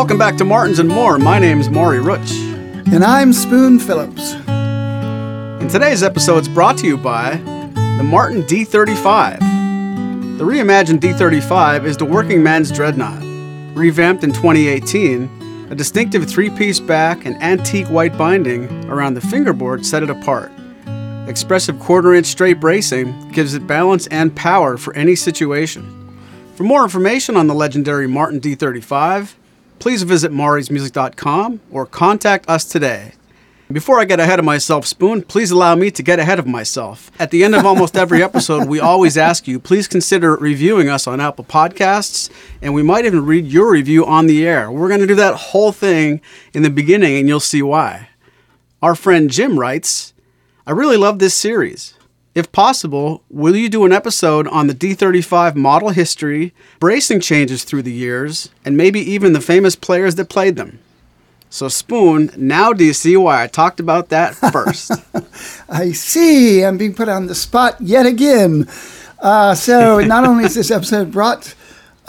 Welcome back to Martins and More. My name's Maury Rutch. And I'm Spoon Phillips. And today's episode is brought to you by the Martin D35. The reimagined D35 is the working man's dreadnought. Revamped in 2018, a distinctive three piece back and antique white binding around the fingerboard set it apart. Expressive quarter inch straight bracing gives it balance and power for any situation. For more information on the legendary Martin D35, please visit maurysmusic.com or contact us today. Before I get ahead of myself, Spoon, please allow me to get ahead of myself. At the end of almost every episode, we always ask you, please consider reviewing us on Apple Podcasts, and we might even read your review on the air. We're going to do that whole thing in the beginning, and you'll see why. Our friend Jim writes, I really love this series. If possible, will you do an episode on the D35 model history, bracing changes through the years, and maybe even the famous players that played them? So, Spoon, now do you see why I talked about that first? I see. I'm being put on the spot yet again. Uh, so, not only is this episode brought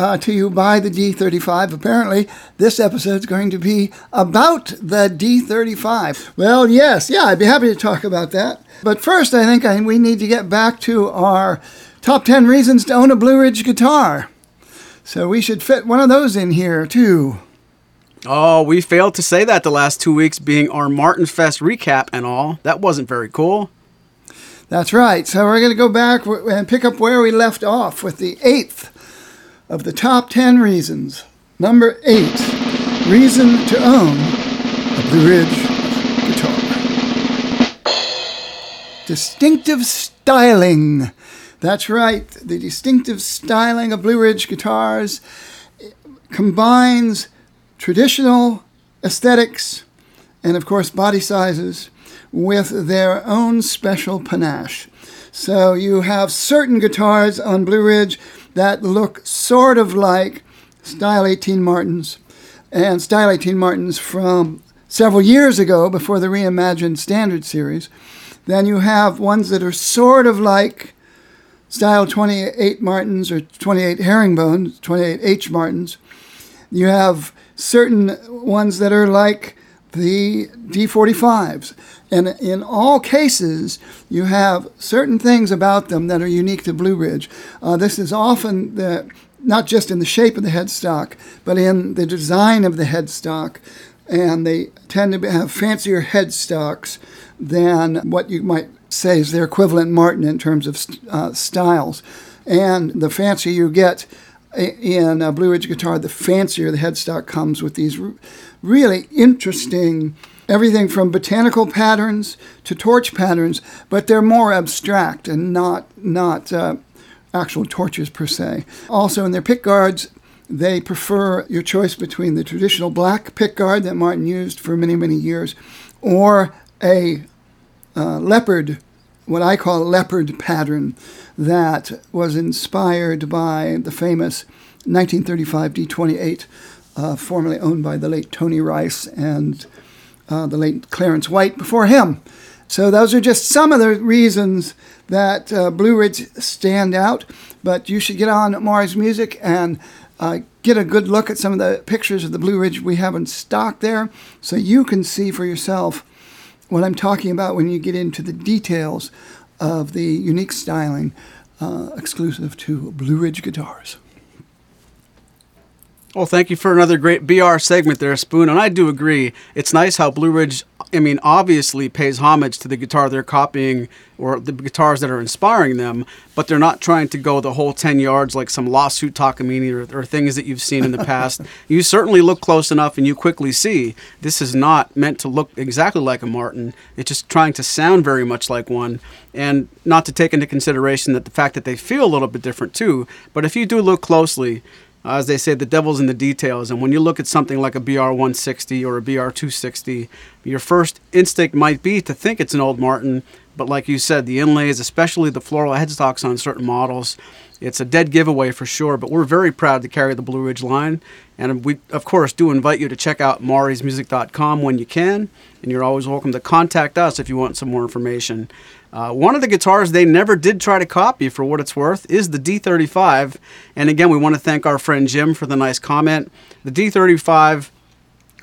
uh, to you by the D35. Apparently, this episode is going to be about the D35. Well, yes, yeah, I'd be happy to talk about that. But first, I think I, we need to get back to our top 10 reasons to own a Blue Ridge guitar. So we should fit one of those in here, too. Oh, we failed to say that the last two weeks being our Martin Fest recap and all. That wasn't very cool. That's right. So we're going to go back and pick up where we left off with the eighth of the top 10 reasons. Number 8 Reason to own a Blue Ridge guitar. Distinctive styling. That's right, the distinctive styling of Blue Ridge guitars combines traditional aesthetics and, of course, body sizes with their own special panache. So you have certain guitars on Blue Ridge that look sort of like Style 18 Martins and Style 18 Martins from several years ago before the reimagined standard series. Then you have ones that are sort of like Style 28 Martins or 28 Herringbone, 28H Martins. You have certain ones that are like the D45s. And in all cases, you have certain things about them that are unique to Blue Ridge. Uh, this is often the, not just in the shape of the headstock, but in the design of the headstock. And they tend to have fancier headstocks than what you might say is their equivalent Martin in terms of uh, styles. And the fancier you get in a Blue Ridge guitar, the fancier the headstock comes with these really interesting everything from botanical patterns to torch patterns, but they're more abstract and not not uh, actual torches per se. Also, in their pick guards, they prefer your choice between the traditional black pick guard that Martin used for many many years, or a uh, leopard, what I call leopard pattern, that was inspired by the famous 1935 D28, uh, formerly owned by the late Tony Rice and uh, the late Clarence White before him. So those are just some of the reasons that uh, Blue Ridge stand out. But you should get on Maury's Music and uh, get a good look at some of the pictures of the Blue Ridge we have in stock there, so you can see for yourself what I'm talking about when you get into the details of the unique styling uh, exclusive to Blue Ridge guitars. Well, thank you for another great BR segment there, Spoon. And I do agree. It's nice how Blue Ridge, I mean, obviously pays homage to the guitar they're copying or the guitars that are inspiring them, but they're not trying to go the whole 10 yards like some lawsuit Takamine or, or things that you've seen in the past. you certainly look close enough and you quickly see this is not meant to look exactly like a Martin. It's just trying to sound very much like one. And not to take into consideration that the fact that they feel a little bit different too. But if you do look closely, uh, as they say, the devil's in the details. And when you look at something like a BR 160 or a BR 260, your first instinct might be to think it's an old Martin. But like you said, the inlays, especially the floral headstocks on certain models, it's a dead giveaway for sure. But we're very proud to carry the Blue Ridge line. And we, of course, do invite you to check out maurysmusic.com when you can. And you're always welcome to contact us if you want some more information. Uh, one of the guitars they never did try to copy, for what it's worth, is the D35. And again, we want to thank our friend Jim for the nice comment. The D35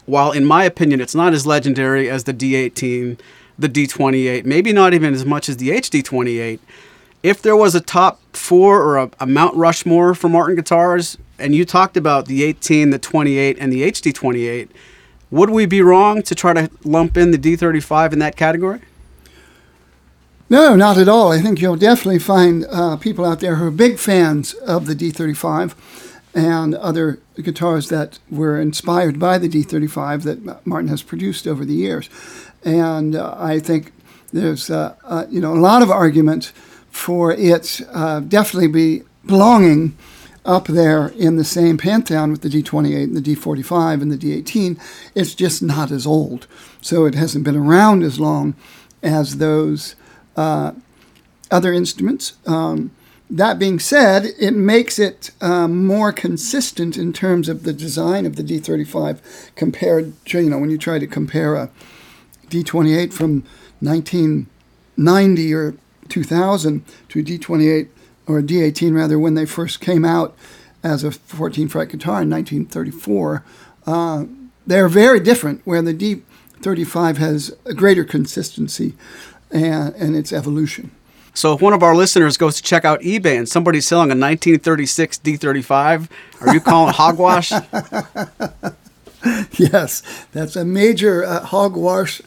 while in my opinion it's not as legendary as the D18, the D28, maybe not even as much as the HD28, if there was a top four or a, a Mount Rushmore for Martin guitars, and you talked about the 18, the 28, and the HD28, would we be wrong to try to lump in the D35 in that category? No, not at all. I think you'll definitely find uh, people out there who are big fans of the D35 and other guitars that were inspired by the D35 that Martin has produced over the years. And uh, I think there's uh, uh you know a lot of argument for it uh, definitely be belonging up there in the same pantheon with the D28 and the D45 and the D18. It's just not as old, so it hasn't been around as long as those uh, other instruments. Um, that being said, it makes it um, more consistent in terms of the design of the D35 compared to, you know, when you try to compare a D28 from 1990 or 2000 to a D28 or a D18 rather when they first came out as a 14 fret guitar in 1934. Uh, they're very different, where the D35 has a greater consistency and, and its evolution. So if one of our listeners goes to check out eBay and somebody's selling a 1936 D35, are you calling hogwash? yes, that's a major uh, hogwash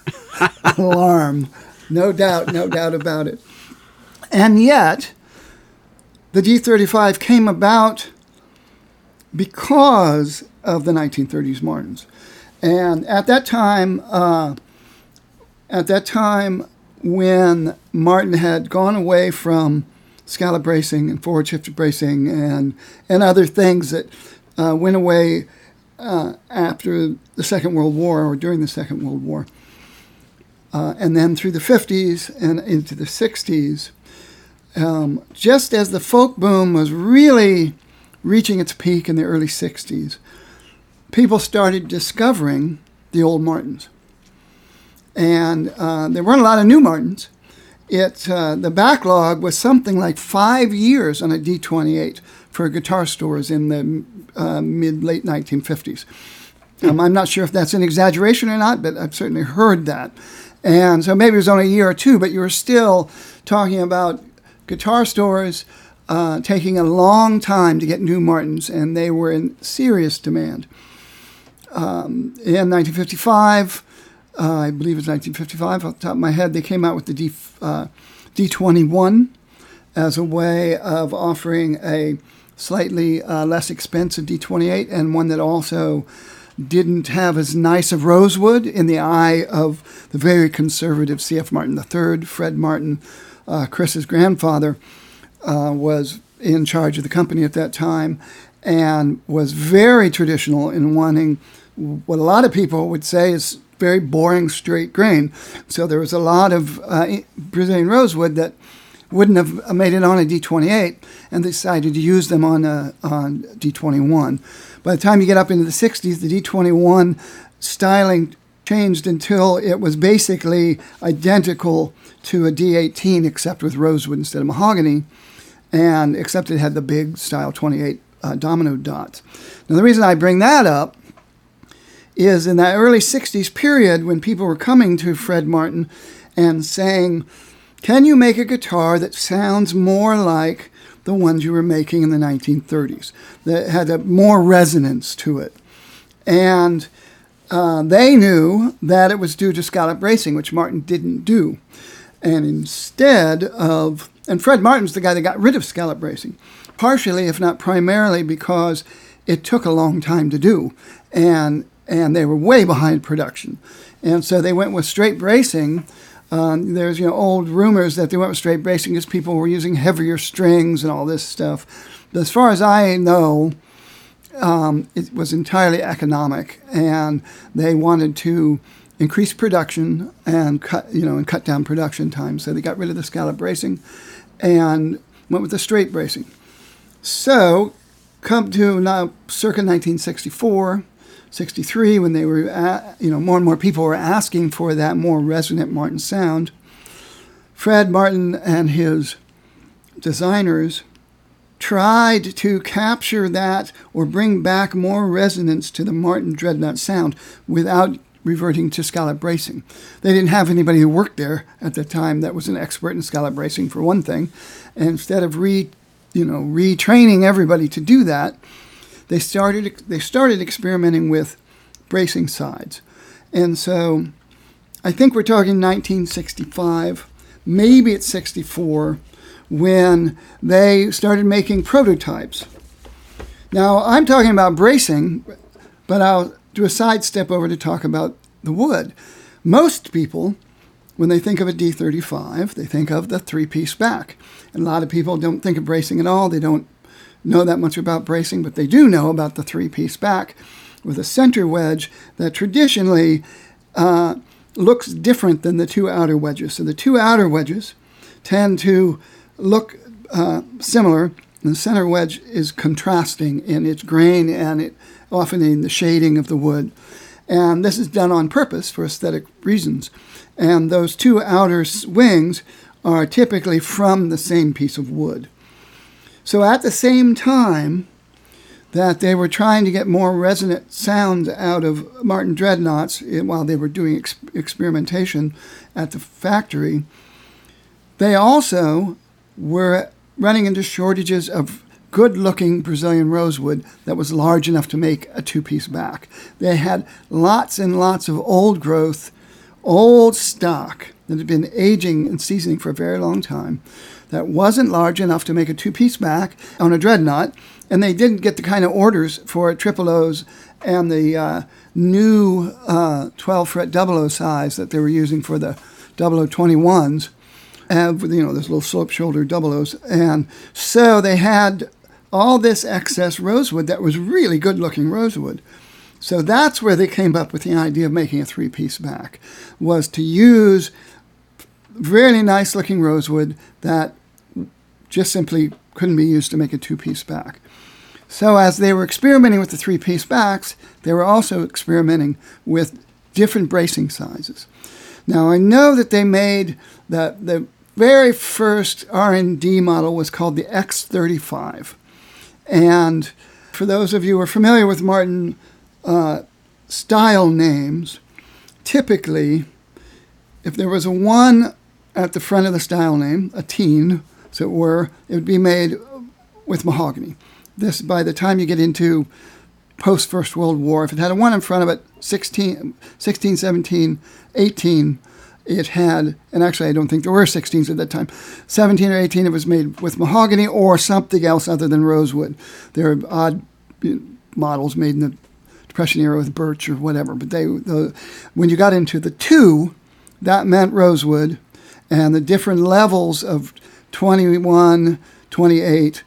alarm. No doubt, no doubt about it. And yet, the D35 came about because of the 1930s Martins. And at that time, uh, at that time when Martin had gone away from scallop bracing and forward shifted bracing and, and other things that uh, went away uh, after the Second World War or during the Second World War. Uh, and then through the 50s and into the 60s, um, just as the folk boom was really reaching its peak in the early 60s, people started discovering the old Martins and uh, there weren't a lot of new Martins. It uh, the backlog was something like five years on a D28 for guitar stores in the uh, mid late 1950s. Um, I'm not sure if that's an exaggeration or not, but I've certainly heard that. And so maybe it was only a year or two, but you were still talking about guitar stores uh, taking a long time to get new Martins, and they were in serious demand. Um, in 1955, uh, I believe it was 1955 off the top of my head, they came out with the D, uh, D21 as a way of offering a slightly uh, less expensive D28 and one that also didn't have as nice of rosewood in the eye of the very conservative C.F. Martin III. Fred Martin, uh, Chris's grandfather, uh, was in charge of the company at that time and was very traditional in wanting what a lot of people would say is very boring straight grain. So there was a lot of uh, Brazilian rosewood that wouldn't have made it on a D28 and they decided to use them on a on D21. By the time you get up into the 60s, the D21 styling changed until it was basically identical to a D18 except with rosewood instead of mahogany and except it had the big style 28 uh, domino dots. Now the reason I bring that up is in that early 60s period when people were coming to Fred Martin and saying, Can you make a guitar that sounds more like the ones you were making in the 1930s, that had a more resonance to it? And uh, they knew that it was due to scallop bracing, which Martin didn't do. And instead of, and Fred Martin's the guy that got rid of scallop bracing, partially, if not primarily, because it took a long time to do. And and they were way behind production. And so they went with straight bracing. Um, there's you know old rumors that they went with straight bracing because people were using heavier strings and all this stuff. But as far as I know, um, it was entirely economic, and they wanted to increase production and cut you know and cut down production time. So they got rid of the scallop bracing and went with the straight bracing. So come to now circa 1964 63 when they were, at, you know, more and more people were asking for that more resonant Martin sound. Fred Martin and his designers tried to capture that or bring back more resonance to the Martin Dreadnought sound without reverting to scallop bracing. They didn't have anybody who worked there at the time that was an expert in scallop bracing for one thing. And instead of re, you know, retraining everybody to do that, they started they started experimenting with bracing sides. And so I think we're talking 1965, maybe it's 64 when they started making prototypes. Now, I'm talking about bracing, but I'll do a sidestep over to talk about the wood. Most people, when they think of a D35, they think of the three piece back. And a lot of people don't think of bracing at all. They don't know that much about bracing, but they do know about the three piece back with a center wedge that traditionally uh, looks different than the two outer wedges. So the two outer wedges tend to look uh, similar. And the center wedge is contrasting in its grain and it, often in the shading of the wood. And this is done on purpose for aesthetic reasons. And those two outer wings are typically from the same piece of wood. So at the same time that they were trying to get more resonant sounds out of Martin dreadnoughts eh, while they were doing ex- experimentation at the factory, they also were running into shortages of good looking Brazilian rosewood that was large enough to make a two piece back. They had lots and lots of old growth, old stock that had been aging and seasoning for a very long time that wasn't large enough to make a two piece back on a dreadnought. And they didn't get the kind of orders for triple O's and the uh, new uh, 12 fret double O size that they were using for the 0021s have you know those little slope shoulder double O's, and so they had all this excess rosewood that was really good looking rosewood. So that's where they came up with the idea of making a three piece back, was to use really nice looking rosewood that just simply couldn't be used to make a two piece back. So as they were experimenting with the three piece backs, they were also experimenting with different bracing sizes. Now I know that they made that the very first R&D model was called the X35. And for those of you who are familiar with Martin uh, style names, typically, if there was a one at the front of the style name, a teen, as it were, it would be made with mahogany. This, by the time you get into post First World War, if it had a one in front of it, 16, 16 17, 18, it had, and actually I don't think there were 16s at that time, 17 or 18 it was made with mahogany or something else other than rosewood. There are odd models made in the Depression era with birch or whatever, but they, the, when you got into the two, that meant rosewood, and the different levels of 21, 28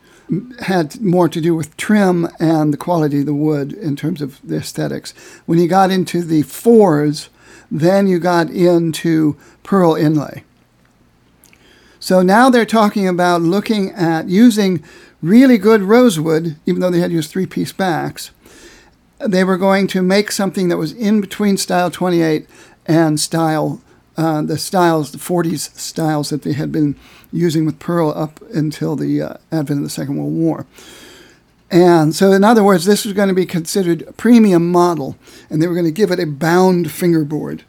had more to do with trim and the quality of the wood in terms of the aesthetics. When you got into the fours, then you got into pearl inlay. So now they're talking about looking at using really good rosewood, even though they had used three piece backs. They were going to make something that was in between style 28 and style, uh, the styles, the 40s styles that they had been using with pearl up until the uh, advent of the Second World War. And so, in other words, this was going to be considered a premium model, and they were going to give it a bound fingerboard.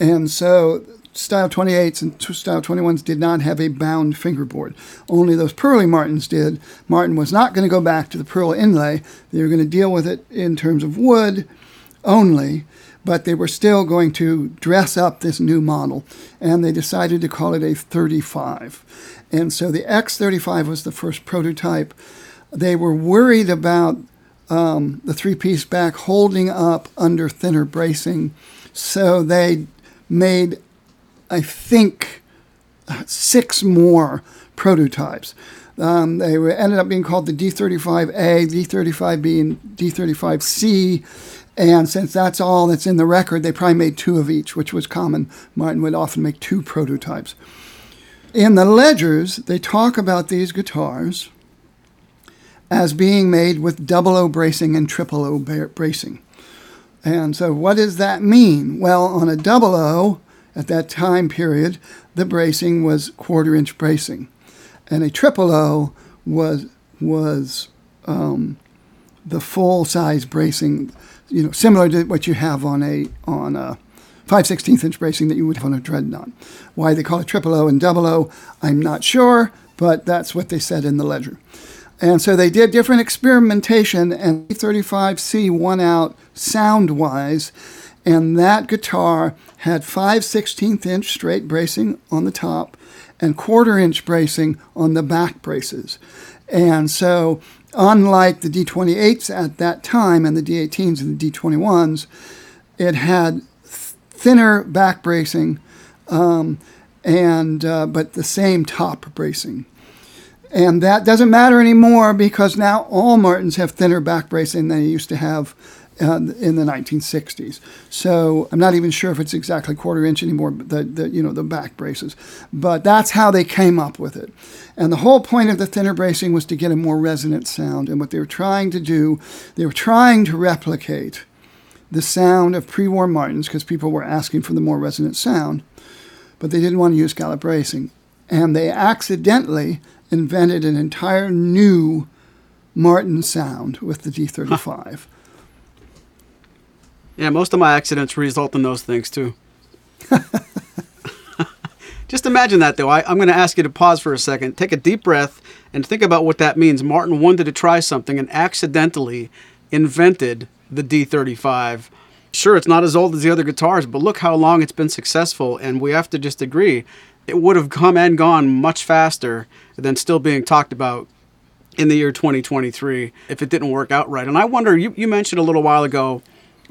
And so, Style 28s and Style 21s did not have a bound fingerboard. Only those Pearly Martins did. Martin was not going to go back to the pearl inlay. They were going to deal with it in terms of wood only, but they were still going to dress up this new model. And they decided to call it a 35. And so the X35 was the first prototype they were worried about um, the three piece back holding up under thinner bracing. So they made, I think, six more prototypes. Um, they were, ended up being called the D35A, D35B, and D35C. And since that's all that's in the record, they probably made two of each, which was common. Martin would often make two prototypes. In the ledgers, they talk about these guitars as being made with double O bracing and triple O bracing. And so, what does that mean? Well, on a double O, at that time period, the bracing was quarter inch bracing, and a triple O was was um, the full size bracing, you know, similar to what you have on a on a 5 16th inch bracing that you would have on a dreadnought. Why they call it triple O and double O, I'm not sure, but that's what they said in the ledger. And so they did different experimentation, and D35C won out sound wise. And that guitar had 5 16th inch straight bracing on the top and quarter inch bracing on the back braces. And so, unlike the D28s at that time and the D18s and the D21s, it had thinner back bracing, um, and uh, but the same top bracing. And that doesn't matter anymore because now all Martins have thinner back bracing than they used to have uh, in the 1960s. So I'm not even sure if it's exactly quarter inch anymore. The, the you know the back braces, but that's how they came up with it. And the whole point of the thinner bracing was to get a more resonant sound. And what they were trying to do, they were trying to replicate the sound of pre-war Martins because people were asking for the more resonant sound, but they didn't want to use scallop bracing, and they accidentally invented an entire new Martin sound with the D35. Huh. Yeah, most of my accidents result in those things too. Just imagine that, though. I, am going to ask you to pause for a second, take a deep breath, and think about what that means. Martin wanted to try something and accidentally invented the D35. Sure, it's not as old as the other guitars, but look how long it's been successful, and we have to just agree it would have come and gone much faster than still being talked about in the year 2023 if it didn't work out right. And I wonder, you, you mentioned a little while ago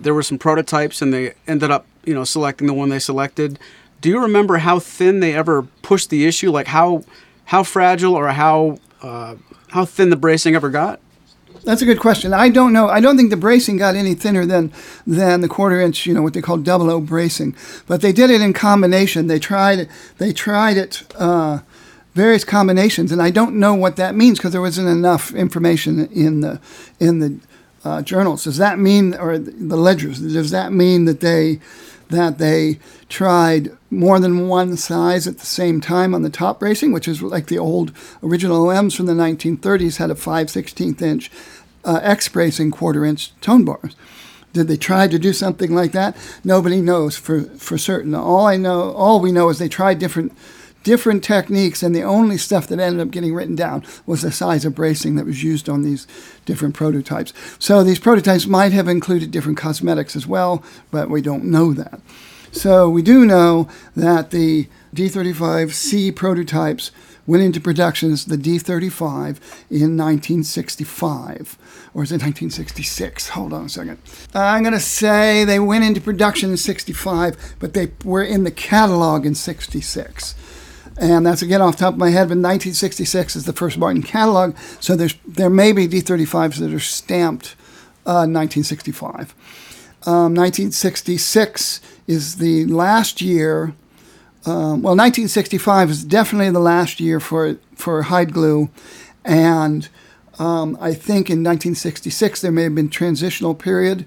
there were some prototypes and they ended up, you know, selecting the one they selected. Do you remember how thin they ever pushed the issue? Like how how fragile or how uh, how thin the bracing ever got? That's a good question. I don't know. I don't think the bracing got any thinner than than the quarter inch, you know, what they call double O bracing. But they did it in combination. They tried they tried it uh, various combinations, and I don't know what that means because there wasn't enough information in the in the uh, journals. Does that mean, or the ledgers? Does that mean that they that they tried more than one size at the same time on the top bracing, which is like the old original OMs from the 1930s had a 5 16th inch uh, X bracing quarter inch tone bars. Did they try to do something like that? Nobody knows for, for certain. All I know, all we know is they tried different different techniques, and the only stuff that ended up getting written down was the size of bracing that was used on these different prototypes. So these prototypes might have included different cosmetics as well, but we don't know that. So we do know that the D35C prototypes went into production as the D35 in 1965. Or is it 1966? Hold on a second. I'm going to say they went into production in 65, but they were in the catalog in 66 and that's again off top of my head. But 1966 is the first Martin catalog, so there's there may be D35s that are stamped uh, 1965. Um, 1966 is the last year. Um, well, 1965 is definitely the last year for for hide glue, and um, I think in 1966 there may have been transitional period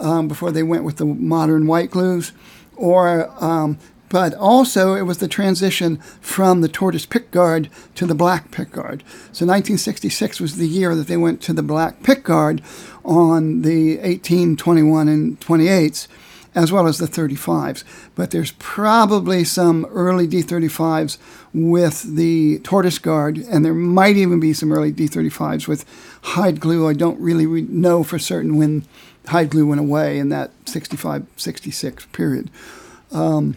um, before they went with the modern white glues, or um, but also it was the transition from the tortoise pickguard to the black pickguard. So 1966 was the year that they went to the black pickguard on the 18, 21, and 28s, as well as the 35s. But there's probably some early D35s with the tortoise guard, and there might even be some early D35s with hide glue. I don't really know for certain when hide glue went away in that 65 66 period. Um,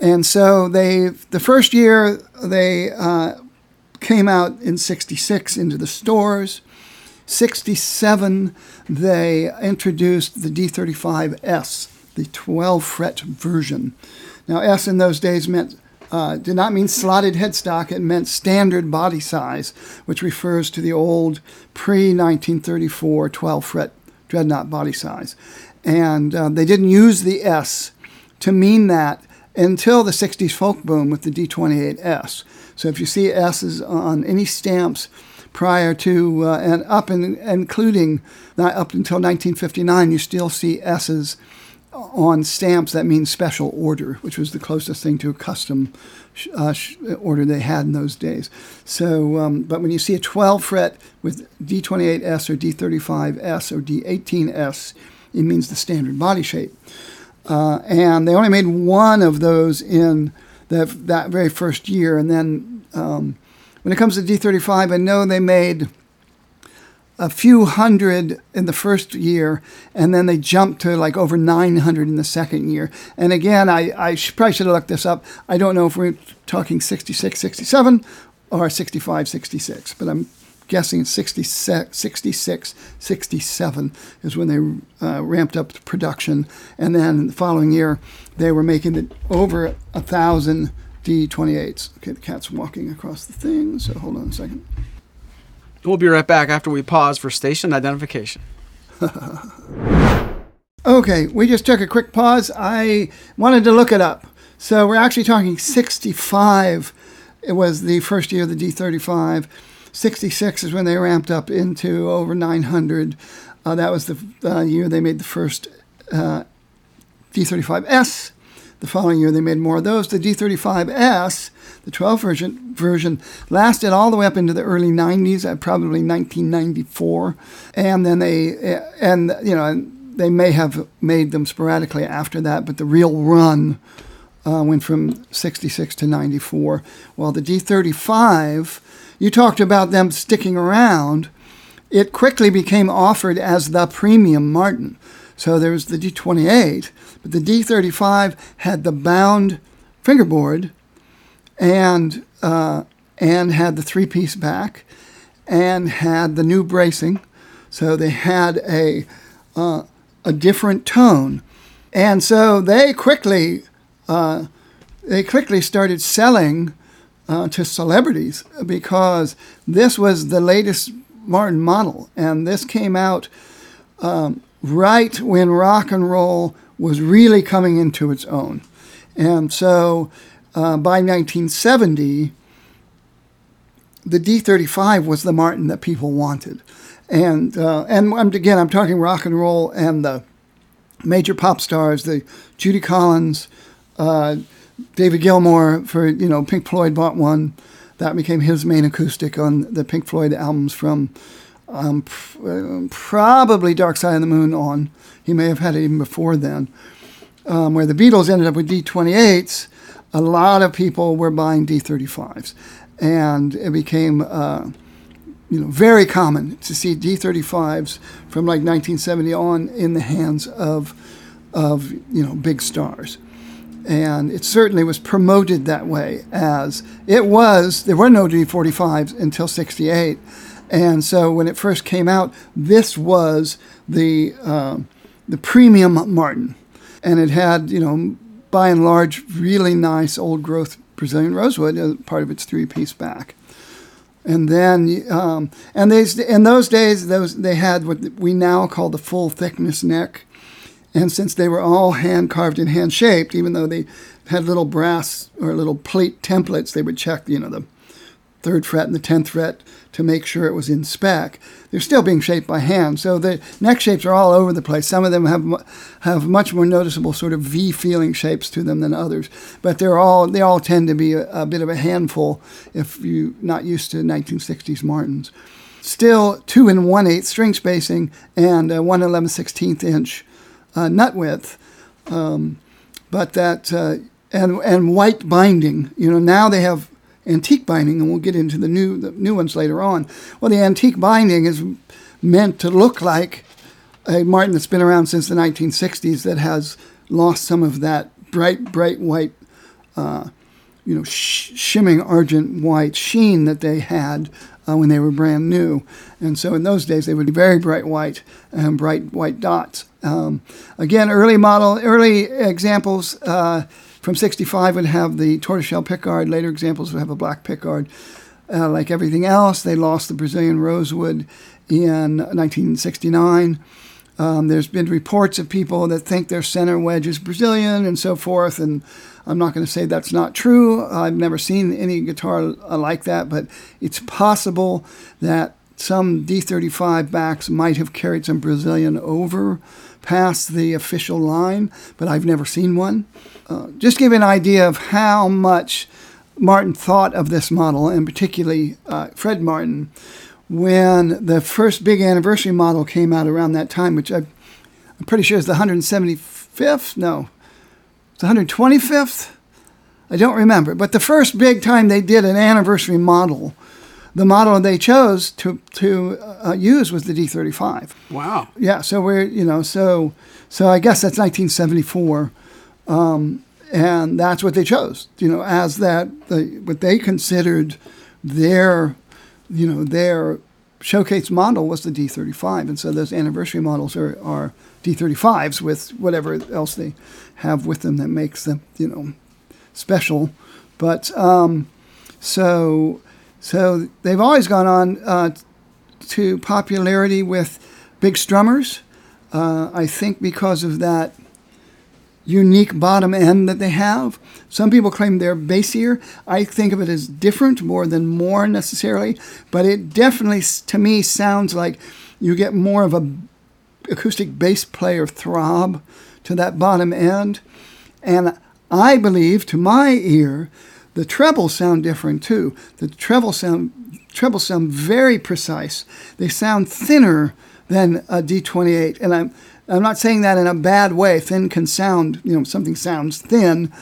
and so they, the first year, they uh, came out in 66 into the stores. 67, they introduced the D35S, the 12 fret version. Now, S in those days meant uh, did not mean slotted headstock, it meant standard body size, which refers to the old pre 1934 12 fret dreadnought body size. And uh, they didn't use the S to mean that until the 60s folk boom with the D28S. So if you see S's on any stamps prior to uh, and up and including not up until 1959, you still see S's on stamps that means special order, which was the closest thing to a custom uh, order they had in those days. So, um, but when you see a 12 fret with D28S or D35S or D18S, it means the standard body shape. Uh, and they only made one of those in that very first year. And then um, when it comes to D35, I know they made a few hundred in the first year, and then they jumped to like over 900 in the second year. And again, I, I probably should have looked this up. I don't know if we're talking 66, 67 or 65, 66, but I'm guessing 66, 66 67 is when they uh, ramped up the production. And then the following year, they were making it over a thousand D28s. Okay, the cat's walking across the thing, so hold on a second. We'll be right back after we pause for station identification. okay, we just took a quick pause. I wanted to look it up. So we're actually talking 65. It was the first year of the D35. 66 is when they ramped up into over 900. Uh, that was the uh, year they made the first uh, D35S. The following year, they made more of those. The D35S, the 12 version, version lasted all the way up into the early 90s, probably 1994, and then they and you know they may have made them sporadically after that, but the real run uh, went from 66 to 94. While the D35, you talked about them sticking around. It quickly became offered as the premium Martin. So there was the D28, but the D35 had the bound fingerboard and uh, and had the three piece back and had the new bracing. So they had a uh, a different tone, and so they quickly uh, they quickly started selling uh, to celebrities because this was the latest Martin model, and this came out um, right when rock and roll was really coming into its own. And so uh, by 1970, the D35 was the Martin that people wanted. And, uh, and again, I'm talking rock and roll and the major pop stars, the Judy Collins, uh, David Gilmour for, you know, Pink Floyd bought one. That became his main acoustic on the Pink Floyd albums from um, pr- probably Dark Side of the Moon on. He may have had it even before then. Um, where the Beatles ended up with D28s, a lot of people were buying D35s. And it became, uh, you know, very common to see D35s from like 1970 on in the hands of, of you know, big stars. And it certainly was promoted that way as it was, there were no D45s until 68 and so when it first came out, this was the uh, the premium Martin, and it had you know by and large really nice old growth Brazilian rosewood as part of its three piece back. And then, um, and they, in those days, those they had what we now call the full thickness neck, and since they were all hand carved and hand shaped, even though they had little brass or little plate templates, they would check, you know, the third fret and the tenth fret to make sure it was in spec. They're still being shaped by hand, so the neck shapes are all over the place. Some of them have have much more noticeable sort of V feeling shapes to them than others, but they're all they all tend to be a, a bit of a handful if you're not used to 1960s Martins. Still two and one eighth string spacing and a one eleven sixteenth inch uh, nut width, um, but that uh, and and white binding. You know now they have antique binding, and we'll get into the new the new ones later on. Well, the antique binding is meant to look like a Martin that's been around since the 1960s that has lost some of that bright, bright white, uh, you know, sh- shimmering argent white sheen that they had uh, when they were brand new. And so in those days, they would be very bright white and bright white dots. Um, again, early model, early examples. Uh, from 65 would have the tortoiseshell pickguard. Later examples would have a black pickguard. Uh, like everything else, they lost the Brazilian rosewood in 1969. Um, there's been reports of people that think their center wedge is Brazilian and so forth, and I'm not going to say that's not true. I've never seen any guitar like that, but it's possible that some D35 backs might have carried some Brazilian over past the official line, but I've never seen one. Uh, just give you an idea of how much Martin thought of this model, and particularly uh, Fred Martin, when the first big anniversary model came out around that time, which I, I'm pretty sure is the 175th. No, the 125th. I don't remember, but the first big time they did an anniversary model, the model they chose to to uh, use was the D35. Wow. Yeah, so we're you know so so I guess that's 1974, um, and that's what they chose. You know, as that the what they considered their you know their showcase model was the D35, and so those anniversary models are are D35s with whatever else they have with them that makes them you know special. But um, so so they've always gone on uh, to popularity with big strummers. Uh, I think because of that unique bottom end that they have. Some people claim they're bassier. I think of it as different more than more necessarily, but it definitely to me sounds like you get more of a acoustic bass player throb to that bottom end. And I believe to my ear the trebles sound different too. The treble sound trebles sound very precise. They sound thinner than a D28 and I'm I'm not saying that in a bad way. Thin can sound, you know, something sounds thin.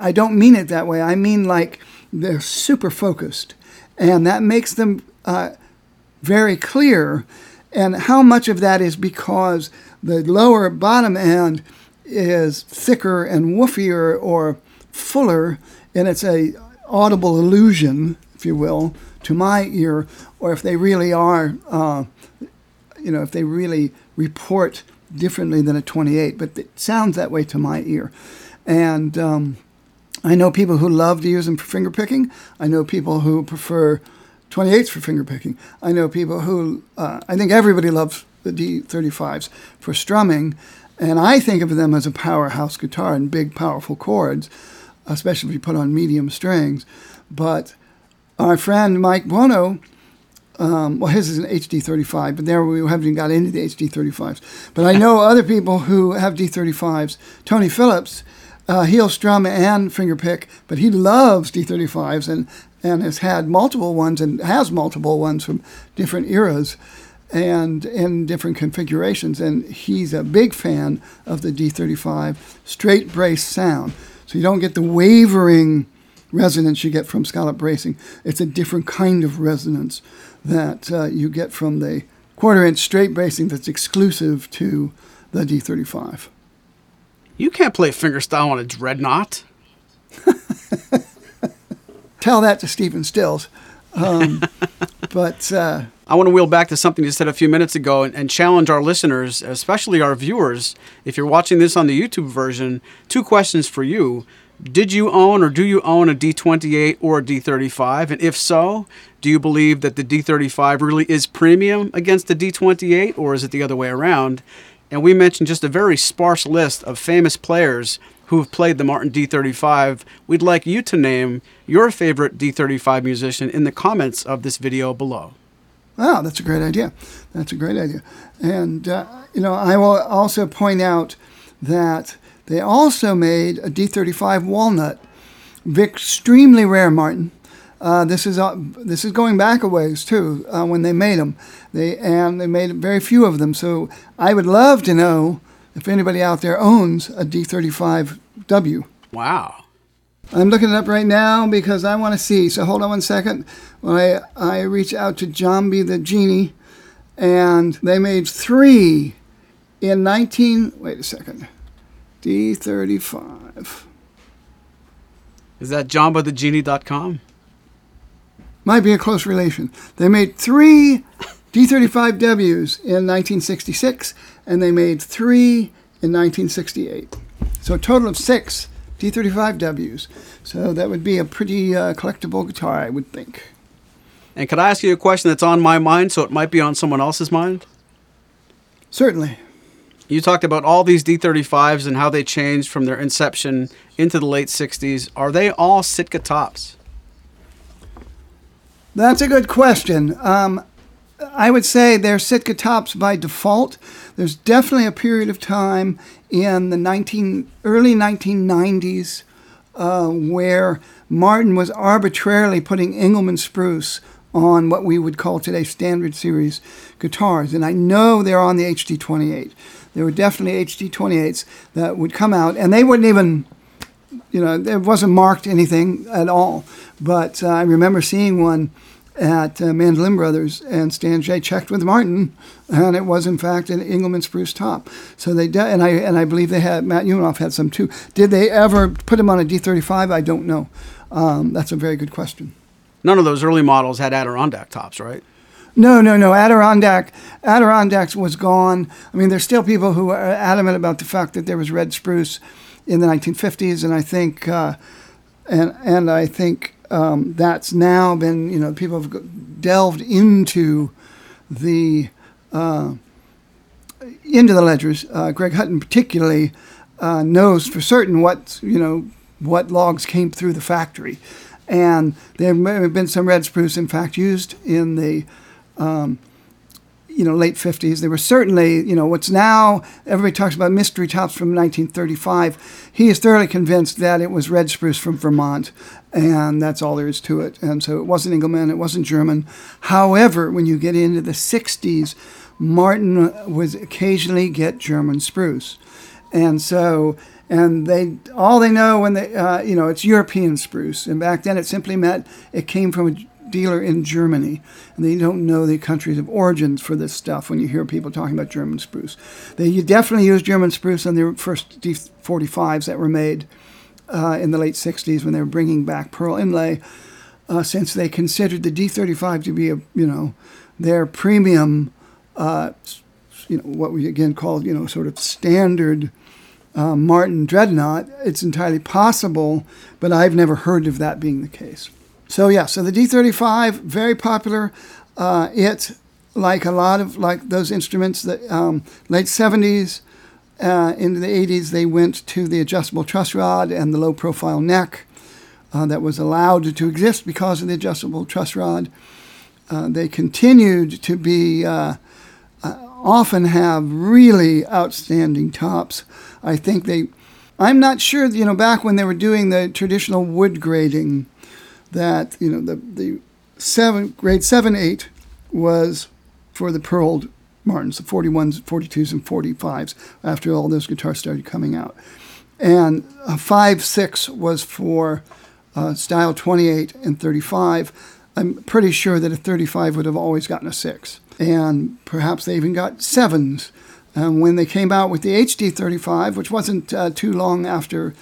I don't mean it that way. I mean like they're super focused, and that makes them uh, very clear. And how much of that is because the lower bottom end is thicker and woofier or fuller, and it's a audible illusion, if you will, to my ear, or if they really are, uh, you know, if they really report differently than a 28, but it sounds that way to my ear. And um, I know people who love to use them for finger picking. I know people who prefer 28s for finger picking. I know people who, uh, I think everybody loves the D35s for strumming. And I think of them as a powerhouse guitar and big, powerful chords, especially if you put on medium strings. But our friend Mike Buono um, well, his is an HD35, but there we haven't even got into the HD35s. But I know other people who have D35s. Tony Phillips, uh, he'll strum and fingerpick, but he loves D35s and, and has had multiple ones and has multiple ones from different eras and in different configurations. And he's a big fan of the D35 straight brace sound. So you don't get the wavering resonance you get from scallop bracing. It's a different kind of resonance that uh, you get from the quarter inch straight bracing that's exclusive to the D35. You can't play fingerstyle on a dreadnought. Tell that to Stephen Stills. Um, but uh, I want to wheel back to something you said a few minutes ago and, and, challenge our listeners, especially our viewers. If you're watching this on the YouTube version, two questions for you. Did you own or do you own a D28 or a D35? And if so, do you believe that the D35 really is premium against the D28 or is it the other way around? And we mentioned just a very sparse list of famous players who have played the Martin D35. We'd like you to name your favorite D35 musician in the comments of this video below. Wow, that's a great idea. That's a great idea. And, uh, you know, I will also point out that they also made a D35 walnut, extremely rare, Martin. Uh, this is uh, this is going back a ways too. Uh, when they made them, they and they made very few of them. So I would love to know if anybody out there owns a D35W. Wow. I'm looking it up right now because I want to see. So hold on one second. When I I reach out to Jambi the genie, and they made three in 19. Wait a second. D35. Is that jambadthegenie.com? Might be a close relation. They made three D35Ws in 1966, and they made three in 1968. So a total of six D35Ws. So that would be a pretty uh, collectible guitar, I would think. And could I ask you a question that's on my mind, so it might be on someone else's mind? Certainly. You talked about all these D35s and how they changed from their inception into the late 60s. Are they all Sitka tops? That's a good question. Um, I would say they're Sitka tops by default. There's definitely a period of time in the 19 early 1990s uh, where Martin was arbitrarily putting Engelmann spruce on what we would call today standard series guitars. And I know they're on the HD28. There were definitely HD28s that would come out, and they wouldn't even, you know, it wasn't marked anything at all. But uh, I remember seeing one at uh, Mandolin Brothers, and Stan Jay checked with Martin, and it was in fact an Engelmann spruce top. So they de- and I and I believe they had Matt Umanoff had some too. Did they ever put him on a D35? I don't know. Um, that's a very good question. None of those early models had Adirondack tops, right? No, no, no. Adirondack, Adirondack was gone. I mean, there's still people who are adamant about the fact that there was red spruce in the 1950s, and I think, uh, and and I think um, that's now been, you know, people have delved into the uh, into the ledgers. Uh, Greg Hutton particularly uh, knows for certain what you know what logs came through the factory, and there may have been some red spruce, in fact, used in the um, you know, late 50s. They were certainly, you know, what's now, everybody talks about mystery tops from 1935. He is thoroughly convinced that it was red spruce from Vermont, and that's all there is to it. And so it wasn't Engelmann, it wasn't German. However, when you get into the 60s, Martin would occasionally get German spruce. And so, and they all they know when they, uh, you know, it's European spruce. And back then it simply meant it came from a dealer in Germany, and they don't know the countries of origins for this stuff when you hear people talking about German spruce. They definitely used German spruce on the first D45s that were made uh, in the late 60s when they were bringing back pearl inlay, uh, since they considered the D35 to be a, you know, their premium, uh, you know, what we again call, you know, sort of standard uh, Martin dreadnought. It's entirely possible, but I've never heard of that being the case. So yeah, so the D35 very popular. Uh, it like a lot of like those instruments that um, late 70s uh, into the 80s they went to the adjustable truss rod and the low profile neck uh, that was allowed to exist because of the adjustable truss rod. Uh, they continued to be uh, uh, often have really outstanding tops. I think they. I'm not sure, you know, back when they were doing the traditional wood grading, that you know the the seven grade seven eight was for the pearled Martins, the 41s, 42s, and 45s after all those guitars started coming out, and a five six was for uh, style 28 and 35. I'm pretty sure that a 35 would have always gotten a six, and perhaps they even got sevens. And when they came out with the HD 35, which wasn't uh, too long after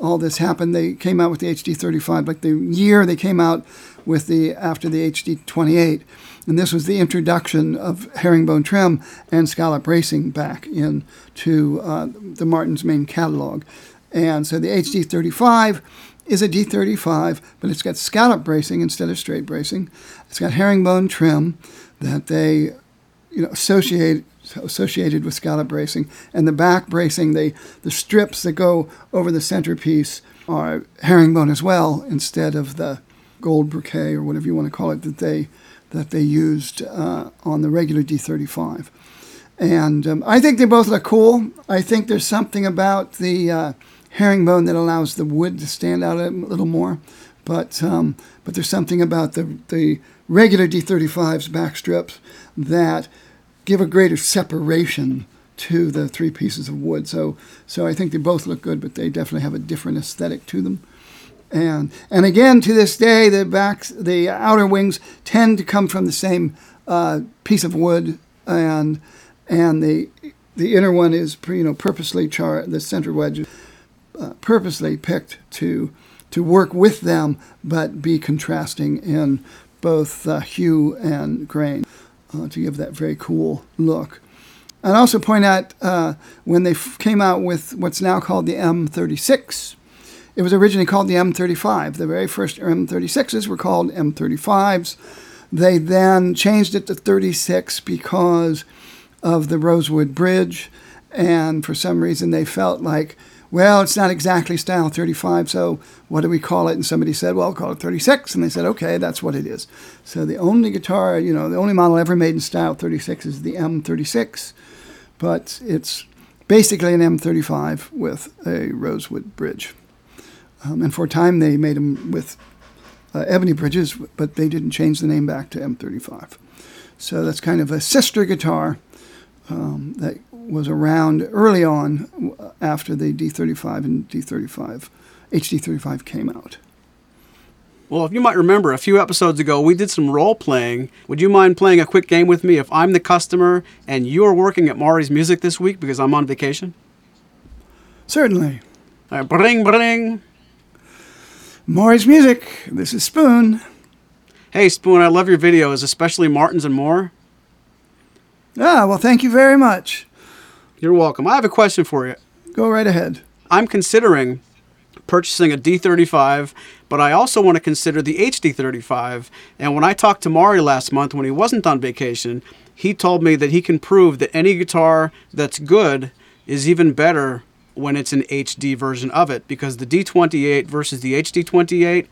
all this happened, they came out with the HD 35, like the year they came out with the after the HD 28, and this was the introduction of herringbone trim and scallop bracing back into uh, the Martin's main catalog, and so the HD 35 is a D35, but it's got scallop bracing instead of straight bracing. It's got herringbone trim that they you know associate associated with scallop bracing, and the back bracing, they the strips that go over the centerpiece are herringbone as well, instead of the gold briquet or whatever you want to call it that they that they used uh, on the regular D35. And um, I think they both look cool. I think there's something about the uh, herringbone that allows the wood to stand out a little more. But um, but there's something about the the regular D35's back strips that give a greater separation to the three pieces of wood. So, so I think they both look good, but they definitely have a different aesthetic to them. And and again, to this day, the backs, the outer wings tend to come from the same uh, piece of wood, and and the the inner one is you know purposely char the center wedge, uh, purposely picked to to work with them, but be contrasting in both uh, hue and grain uh, to give that very cool look. I'd also point out uh, when they f- came out with what's now called the M36, it was originally called the M35. The very first M36s were called M35s. They then changed it to 36 because of the Rosewood Bridge, and for some reason they felt like well, it's not exactly style 35, so what do we call it? And somebody said, well, call it 36. And they said, okay, that's what it is. So the only guitar, you know, the only model ever made in style 36 is the M36, but it's basically an M35 with a rosewood bridge. Um, and for a time, they made them with uh, ebony bridges, but they didn't change the name back to M35. So that's kind of a sister guitar um, that was around early on after the D35 and D35, HD35 came out. Well, if you might remember, a few episodes ago, we did some role playing. Would you mind playing a quick game with me if I'm the customer and you're working at Maury's Music this week because I'm on vacation? Certainly. All right, bring, bring. Maury's Music, this is Spoon. Hey, Spoon, I love your videos, especially Martin's and more. Ah, well, thank you very much. You're welcome. I have a question for you. Go right ahead. I'm considering purchasing a D35, but I also want to consider the HD35. And when I talked to Maury last month when he wasn't on vacation, he told me that he can prove that any guitar that's good is even better when it's an HD version of it because the D28 versus the HD28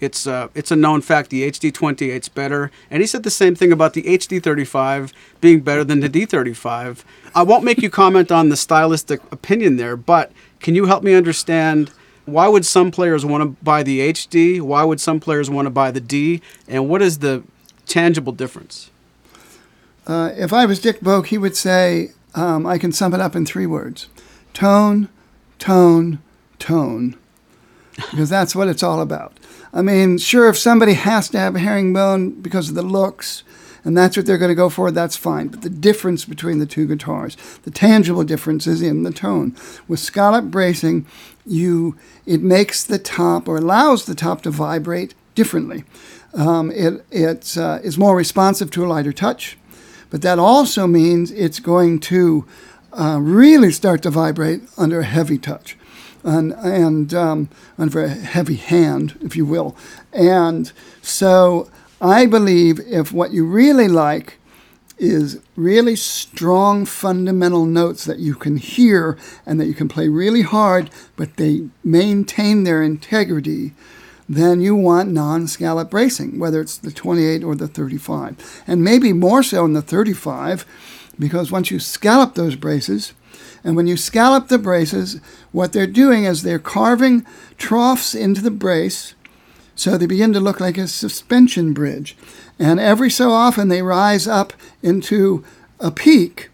it's uh, it's a known fact the HD28 is better, and he said the same thing about the HD35 being better than the D35. I won't make you comment on the stylistic opinion there, but can you help me understand why would some players want to buy the HD? Why would some players want to buy the D? And what is the tangible difference? Uh, if I was Dick Boak, he would say, um, I can sum it up in three words tone, tone, tone. Because that's what it's all about. I mean, sure, if somebody has to have a herringbone because of the looks, and that's what they're going to go for, that's fine. But the difference between the two guitars, the tangible difference is in the tone. With scallop bracing, you it makes the top or allows the top to vibrate differently. Um, it it uh, is more responsive to a lighter touch, but that also means it's going to uh, really start to vibrate under a heavy touch and, and um, under a heavy hand, if you will. And so I believe if what you really like is really strong fundamental notes that you can hear and that you can play really hard, but they maintain their integrity, then you want non scallop bracing, whether it's the 28 or the 35. And maybe more so in the 35, because once you scallop those braces, and when you scallop the braces, what they're doing is they're carving troughs into the brace so they begin to look like a suspension bridge. And every so often they rise up into a peak,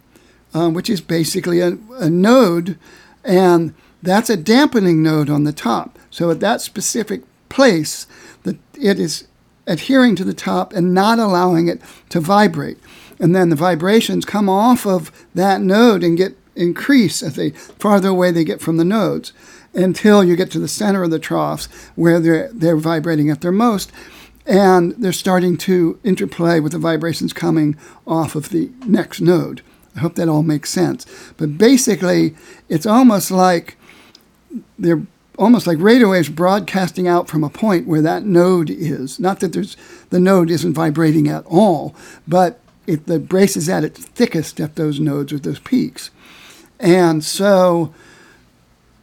um, which is basically a, a node, and that's a dampening node on the top. So at that specific place, the, it is adhering to the top and not allowing it to vibrate. And then the vibrations come off of that node and get increase as they farther away they get from the nodes until you get to the center of the troughs where they're, they're vibrating at their most. And they're starting to interplay with the vibrations coming off of the next node. I hope that all makes sense. But basically, it's almost like they're almost like radio waves broadcasting out from a point where that node is. Not that there's the node isn't vibrating at all, but it, the brace is at its thickest at those nodes or those peaks. And so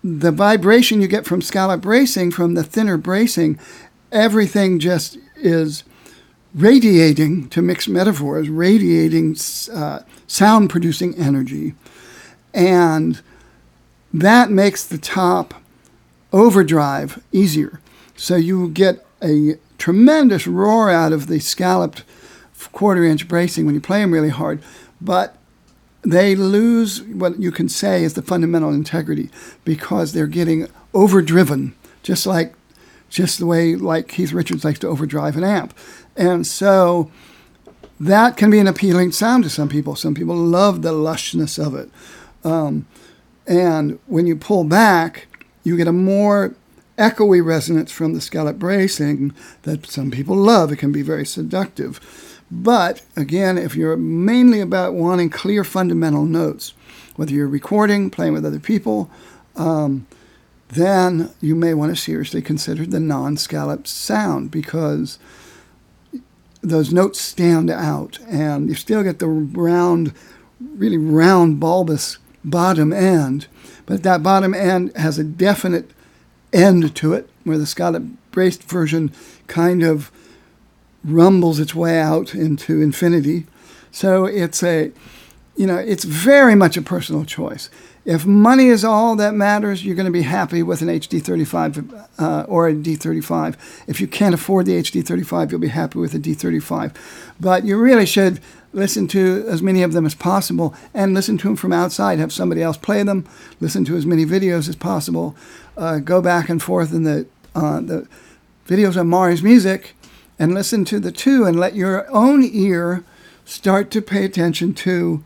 the vibration you get from scallop bracing, from the thinner bracing, everything just is radiating, to mix metaphors, radiating uh, sound producing energy. And that makes the top overdrive easier. So you get a tremendous roar out of the scalloped quarter inch bracing when you play them really hard. But they lose what you can say is the fundamental integrity because they're getting overdriven, just like just the way like Keith Richards likes to overdrive an amp. And so that can be an appealing sound to some people. Some people love the lushness of it. Um, and when you pull back, you get a more echoey resonance from the scallop bracing that some people love. It can be very seductive. But again, if you're mainly about wanting clear fundamental notes, whether you're recording, playing with other people, um, then you may want to seriously consider the non scalloped sound because those notes stand out and you still get the round, really round, bulbous bottom end, but that bottom end has a definite end to it, where the scallop braced version kind of rumbles its way out into infinity. So it's a, you know, it's very much a personal choice. If money is all that matters, you're going to be happy with an HD35 uh, or a D35. If you can't afford the HD35, you'll be happy with a D35. But you really should listen to as many of them as possible and listen to them from outside. Have somebody else play them. Listen to as many videos as possible. Uh, go back and forth in the uh, the videos on Maury's music and listen to the two and let your own ear start to pay attention to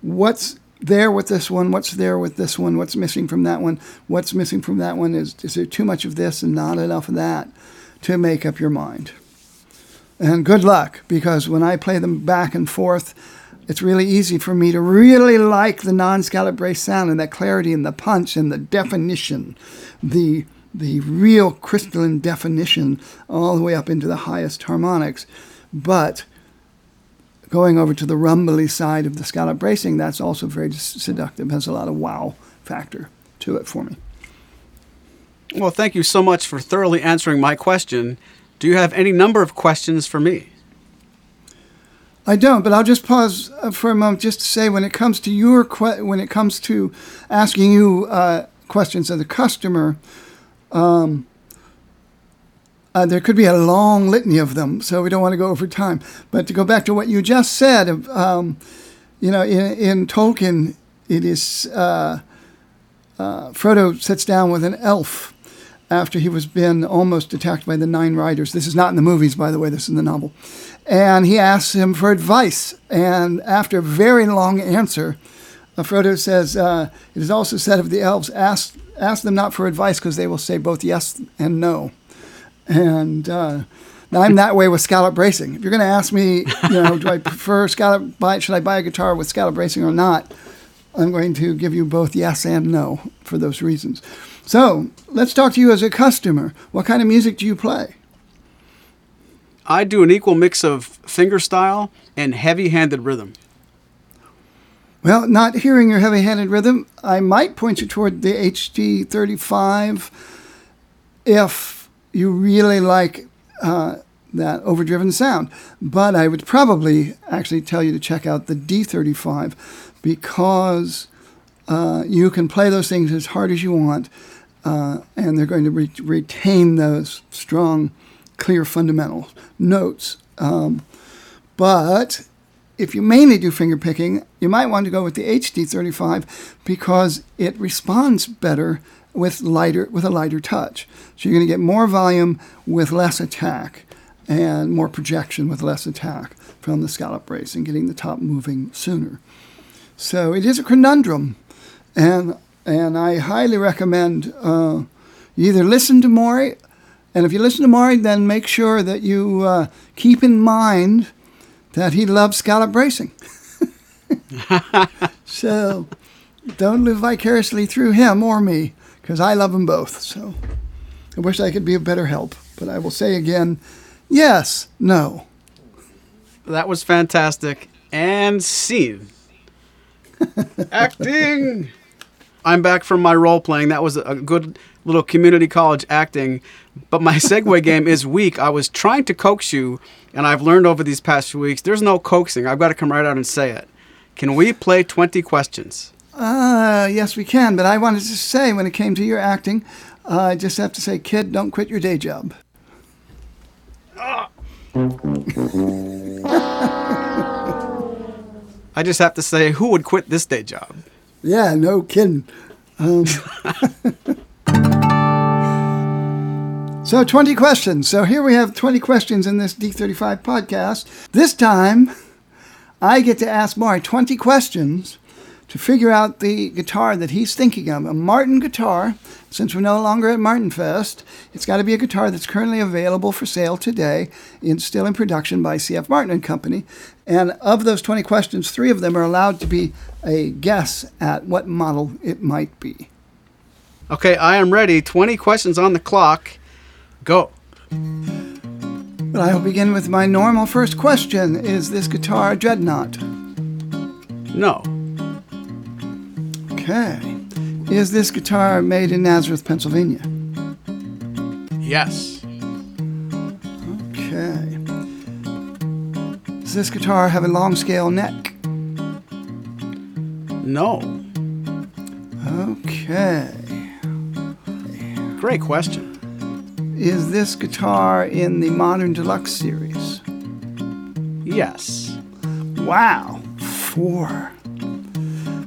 what's there with this one, what's there with this one, what's missing from that one, what's missing from that one. Is, is there too much of this and not enough of that to make up your mind? And good luck, because when I play them back and forth, it's really easy for me to really like the non-scallop brace sound and that clarity and the punch and the definition, the the real crystalline definition all the way up into the highest harmonics. But going over to the rumbly side of the scallop bracing, that's also very seductive, has a lot of wow factor to it for me. Well, thank you so much for thoroughly answering my question. Do you have any number of questions for me? I don't, but I'll just pause uh, for a moment just to say when it comes to your que- when it comes to asking you uh, questions as a customer, um, uh, there could be a long litany of them, so we don't want to go over time. But to go back to what you just said, um, you know, in, in, Tolkien, it is uh, uh, Frodo sits down with an elf after he was been almost attacked by the Nine Riders. This is not in the movies, by the way. This is in the novel, and he asks him for advice. And after a very long answer, uh, Frodo says, uh, "It is also said of the elves, ask ask them not for advice because they will say both yes and no." And uh, I'm that way with scallop bracing. If you're going to ask me, you know, do I prefer scallop? Buy, should I buy a guitar with scallop bracing or not? I'm going to give you both yes and no for those reasons. So let's talk to you as a customer. What kind of music do you play? I do an equal mix of fingerstyle and heavy-handed rhythm. Well, not hearing your heavy-handed rhythm, I might point you toward the HD35 if you really like uh, that overdriven sound. But I would probably actually tell you to check out the D35 because uh, you can play those things as hard as you want, uh, and they're going to re- retain those strong, clear fundamental notes. Um, but if you mainly do finger picking, you might want to go with the HD35 because it responds better with lighter with a lighter touch. So you're going to get more volume with less attack and more projection with less attack from the scallop brace and getting the top moving sooner. So it is a conundrum, and and I highly recommend uh, you either listen to Maury, and if you listen to Maury, then make sure that you uh, keep in mind that he loves scallop bracing. so don't live vicariously through him or me because I love them both. So I wish I could be of better help. But I will say again yes, no. That was fantastic. And scene. acting. I'm back from my role playing. That was a good little community college acting. But my segue game is weak. I was trying to coax you, and I've learned over these past few weeks there's no coaxing. I've got to come right out and say it. Can we play 20 questions? Uh, yes, we can. But I wanted to say, when it came to your acting, uh, I just have to say, kid, don't quit your day job. I just have to say, who would quit this day job? Yeah, no kidding. Um, so, 20 questions. So, here we have 20 questions in this D35 podcast. This time, I get to ask Maury 20 questions to figure out the guitar that he's thinking of. A Martin guitar, since we're no longer at Martin Fest, it's got to be a guitar that's currently available for sale today, in, still in production by CF Martin and Company. And of those 20 questions, three of them are allowed to be a guess at what model it might be. Okay, I am ready. 20 questions on the clock. Go. But I will begin with my normal first question Is this guitar a dreadnought? No. Okay. Is this guitar made in Nazareth, Pennsylvania? Yes. Okay. Does this guitar have a long scale neck? No. Okay. Great question. Is this guitar in the Modern Deluxe series? Yes. Wow. Four.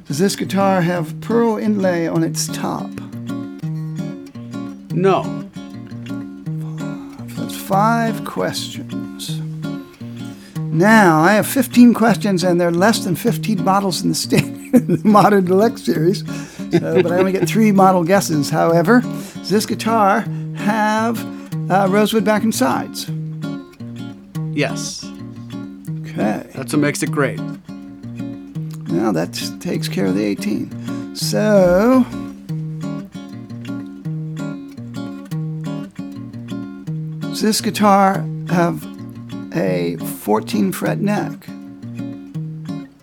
Does this guitar have pearl inlay on its top? No. That's five questions. Now, I have 15 questions, and there are less than 15 models in the, sta- in the Modern Deluxe series, so, but I only get three model guesses. However, does this guitar have uh, rosewood back and sides? Yes. Okay. That's what makes it great. Now that takes care of the 18. So. Does this guitar have a 14 fret neck?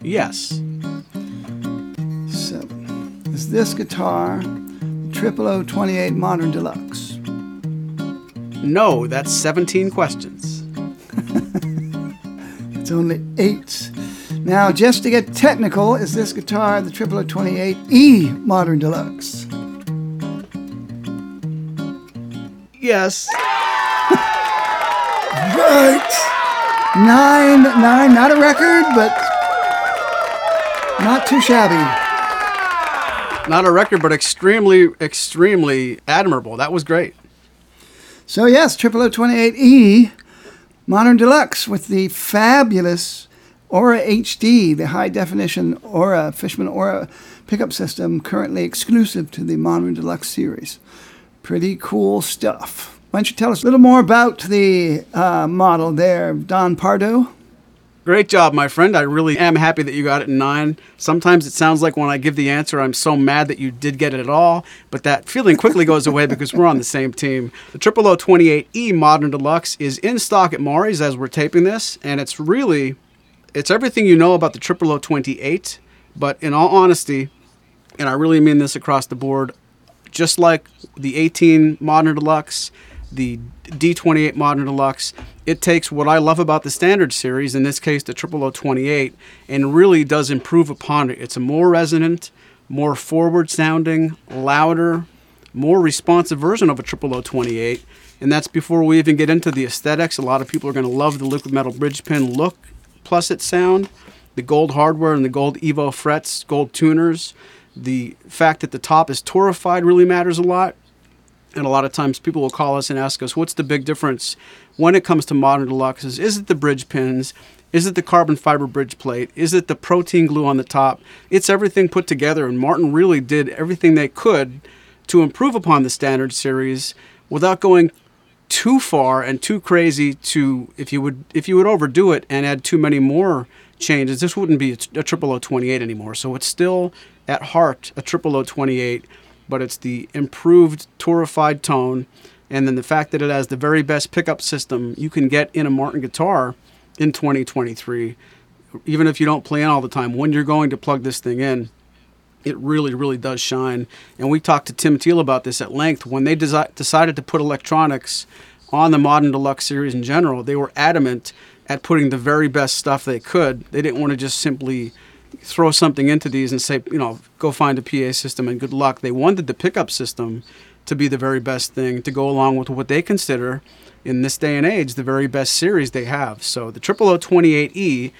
Yes. So, Is this guitar Triple O 28 Modern Deluxe? No, that's 17 questions. It's only eight. Now, just to get technical, is this guitar the Triple 28E Modern Deluxe? Yes. Right. Nine, nine, not a record, but not too shabby. Not a record, but extremely, extremely admirable. That was great. So yes, Triple O 28E Modern Deluxe with the fabulous Aura HD, the high definition Aura Fishman Aura pickup system, currently exclusive to the Modern Deluxe series. Pretty cool stuff. Why don't you tell us a little more about the uh, model there, Don Pardo? Great job, my friend. I really am happy that you got it in nine. Sometimes it sounds like when I give the answer, I'm so mad that you did get it at all, but that feeling quickly goes away because we're on the same team. The 0028E Modern Deluxe is in stock at Maury's as we're taping this, and it's really, it's everything you know about the 0028, but in all honesty, and I really mean this across the board, just like the 18 Modern Deluxe, the D28 Modern Deluxe, it takes what I love about the Standard Series, in this case the 0028, and really does improve upon it. It's a more resonant, more forward sounding, louder, more responsive version of a 0028. And that's before we even get into the aesthetics. A lot of people are going to love the liquid metal bridge pin look plus its sound, the gold hardware and the gold Evo frets, gold tuners. The fact that the top is torrefied really matters a lot. And a lot of times people will call us and ask us, what's the big difference when it comes to modern deluxes? Is it the bridge pins? Is it the carbon fiber bridge plate? Is it the protein glue on the top? It's everything put together, and Martin really did everything they could to improve upon the standard series without going too far and too crazy to if you would if you would overdo it and add too many more changes this wouldn't be a, a triple O 28 anymore so it's still at heart a triple O 28 but it's the improved torrefied tone and then the fact that it has the very best pickup system you can get in a Martin guitar in 2023 even if you don't play in all the time when you're going to plug this thing in it really, really does shine. And we talked to Tim Teel about this at length. When they desi- decided to put electronics on the Modern Deluxe series in general, they were adamant at putting the very best stuff they could. They didn't want to just simply throw something into these and say, you know, go find a PA system and good luck. They wanted the pickup system to be the very best thing to go along with what they consider in this day and age the very best series they have. So the 0028E,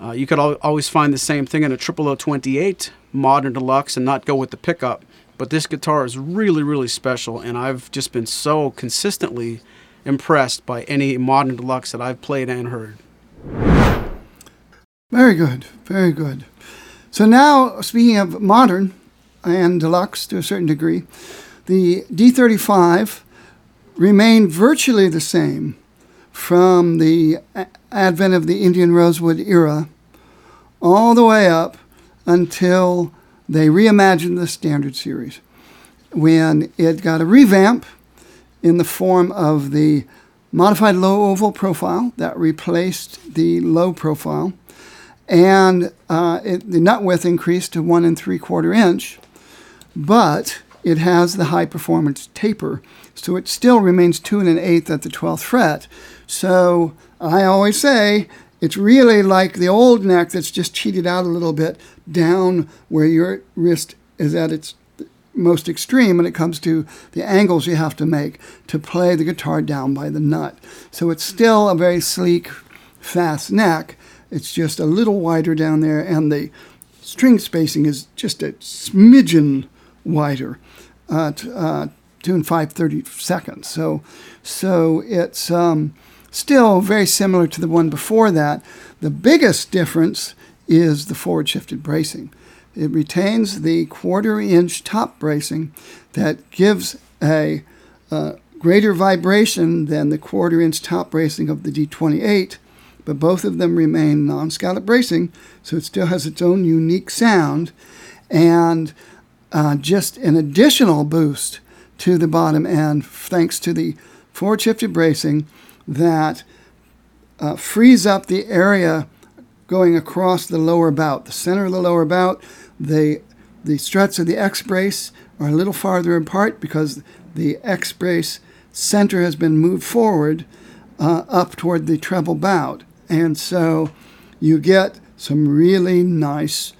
uh, you could al- always find the same thing in a 0028 modern deluxe and not go with the pickup. But this guitar is really, really special, and I've just been so consistently impressed by any modern deluxe that I've played and heard. Very good, very good. So now, speaking of modern and deluxe to a certain degree, the D35 remained virtually the same from the advent of the Indian Rosewood era all the way up until they reimagined the standard series when it got a revamp in the form of the modified low oval profile that replaced the low profile and uh, it, the nut width increased to one and three quarter inch but it has the high performance taper, so it still remains two and an eighth at the 12th fret. So I always say it's really like the old neck that's just cheated out a little bit down where your wrist is at its most extreme when it comes to the angles you have to make to play the guitar down by the nut. So it's still a very sleek, fast neck. It's just a little wider down there, and the string spacing is just a smidgen wider, uh, t- uh, two and five thirty seconds. So, so it's um, still very similar to the one before that. The biggest difference is the forward shifted bracing. It retains the quarter inch top bracing that gives a uh, greater vibration than the quarter inch top bracing of the D28, but both of them remain non scallop bracing, so it still has its own unique sound and uh, just an additional boost to the bottom end thanks to the forward shifted bracing that uh, frees up the area going across the lower bout. The center of the lower bout, the, the struts of the X brace are a little farther apart because the X brace center has been moved forward uh, up toward the treble bout. And so you get some really nice,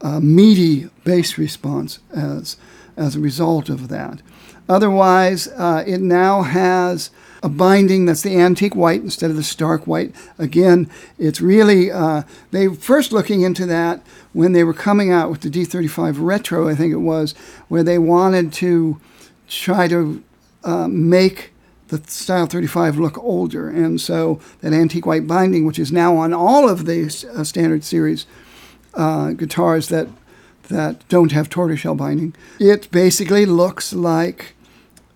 uh, meaty bass response as, as a result of that. Otherwise, uh, it now has a binding that's the antique white instead of the stark white. Again, it's really, uh, they first looking into that when they were coming out with the D35 Retro, I think it was, where they wanted to try to uh, make the Style 35 look older. And so that antique white binding, which is now on all of the uh, standard series uh, guitars that that don't have tortoiseshell binding, it basically looks like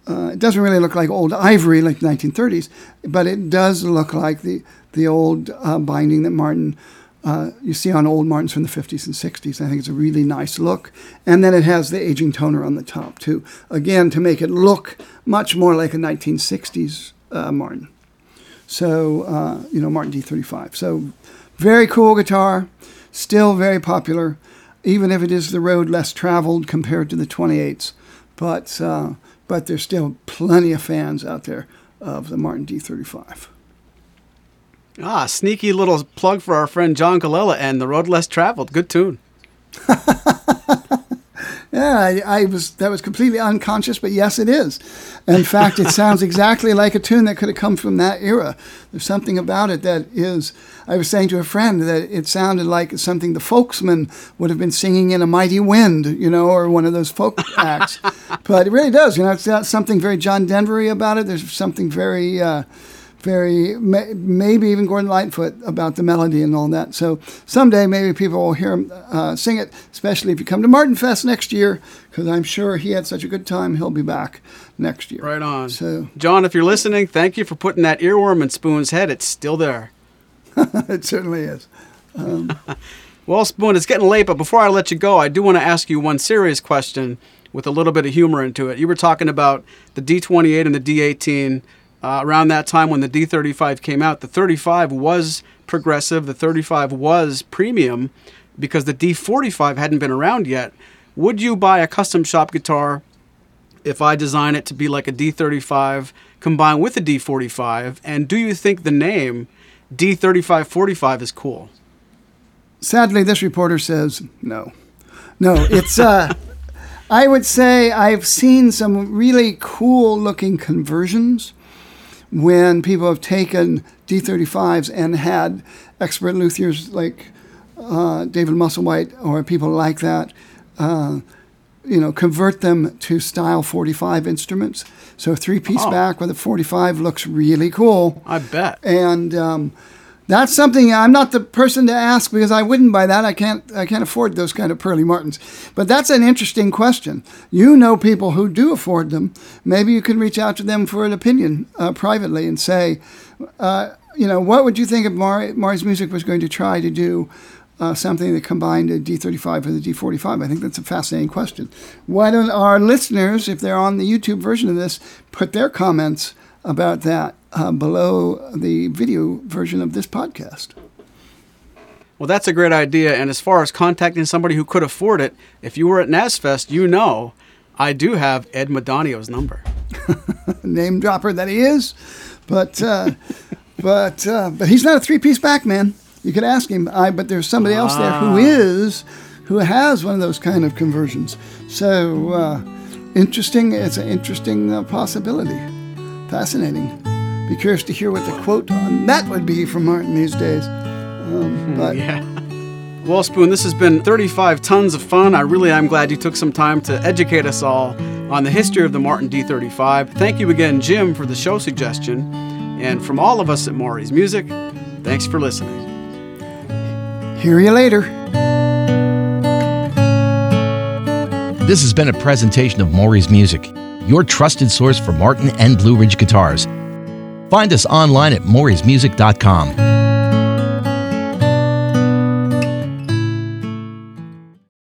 uh, it doesn't really look like old ivory like the 1930s, but it does look like the the old uh, binding that Martin uh, you see on old Martins from the 50s and 60s. I think it's a really nice look, and then it has the aging toner on the top too. Again, to make it look much more like a 1960s uh, Martin. So uh, you know Martin D35. So very cool guitar, still very popular, even if it is the road less traveled compared to the 28s. But uh, but there's still plenty of fans out there of the Martin D35. Ah, sneaky little plug for our friend John Colella and The Road Less Traveled. Good tune. Yeah, I, I, was that was completely unconscious, but yes, it is. In fact, it sounds exactly like a tune that could have come from that era. There's something about it that is. I was saying to a friend that it sounded like something the folksmen would have been singing in a mighty wind, you know, or one of those folk acts. But it really does. You know, it's got something very John Denvery about it. There's something very. Uh, very maybe even Gordon Lightfoot about the melody and all that. So someday maybe people will hear him uh, sing it, especially if you come to Martin Fest next year, because I'm sure he had such a good time. He'll be back next year. Right on. So John, if you're listening, thank you for putting that earworm in Spoon's head. It's still there. it certainly is. Um, well, Spoon, it's getting late, but before I let you go, I do want to ask you one serious question with a little bit of humor into it. You were talking about the D28 and the D18 uh, around that time when the D35 came out, the 35 was progressive, the 35 was premium because the D45 hadn't been around yet. Would you buy a custom shop guitar if I design it to be like a D35 combined with a D45? And do you think the name D3545 is cool? Sadly, this reporter says no. No, it's. Uh, I would say I've seen some really cool looking conversions when people have taken D35s and had expert luthiers like uh, David Musselwhite or people like that, uh, you know, convert them to style 45 instruments. So three piece oh. back with a 45 looks really cool. I bet. And um, that's something I'm not the person to ask because I wouldn't buy that. I can't I can't afford those kind of pearly martins. But that's an interesting question. You know people who do afford them. Maybe you can reach out to them for an opinion uh, privately and say, uh, you know, what would you think if Maury, Maury's Music was going to try to do uh, something that combined a D35 with a D45? I think that's a fascinating question. Why don't our listeners, if they're on the YouTube version of this, put their comments about that uh, below the video version of this podcast. Well, that's a great idea. And as far as contacting somebody who could afford it, if you were at NASFest, you know I do have Ed Madonio's number. Name dropper that he is, but uh, but uh, but he's not a three piece back man. You could ask him. I but there's somebody else there who is who has one of those kind of conversions. So uh, interesting. It's an interesting uh, possibility. Fascinating. Be curious to hear what the quote on that would be from Martin these days. Um, but Yeah. Well, Spoon, this has been 35 tons of fun. I really am glad you took some time to educate us all on the history of the Martin D35. Thank you again, Jim, for the show suggestion. And from all of us at Maury's Music, thanks for listening. hear you later. This has been a presentation of Maury's Music, your trusted source for Martin and Blue Ridge guitars. Find us online at maurysmusic.com.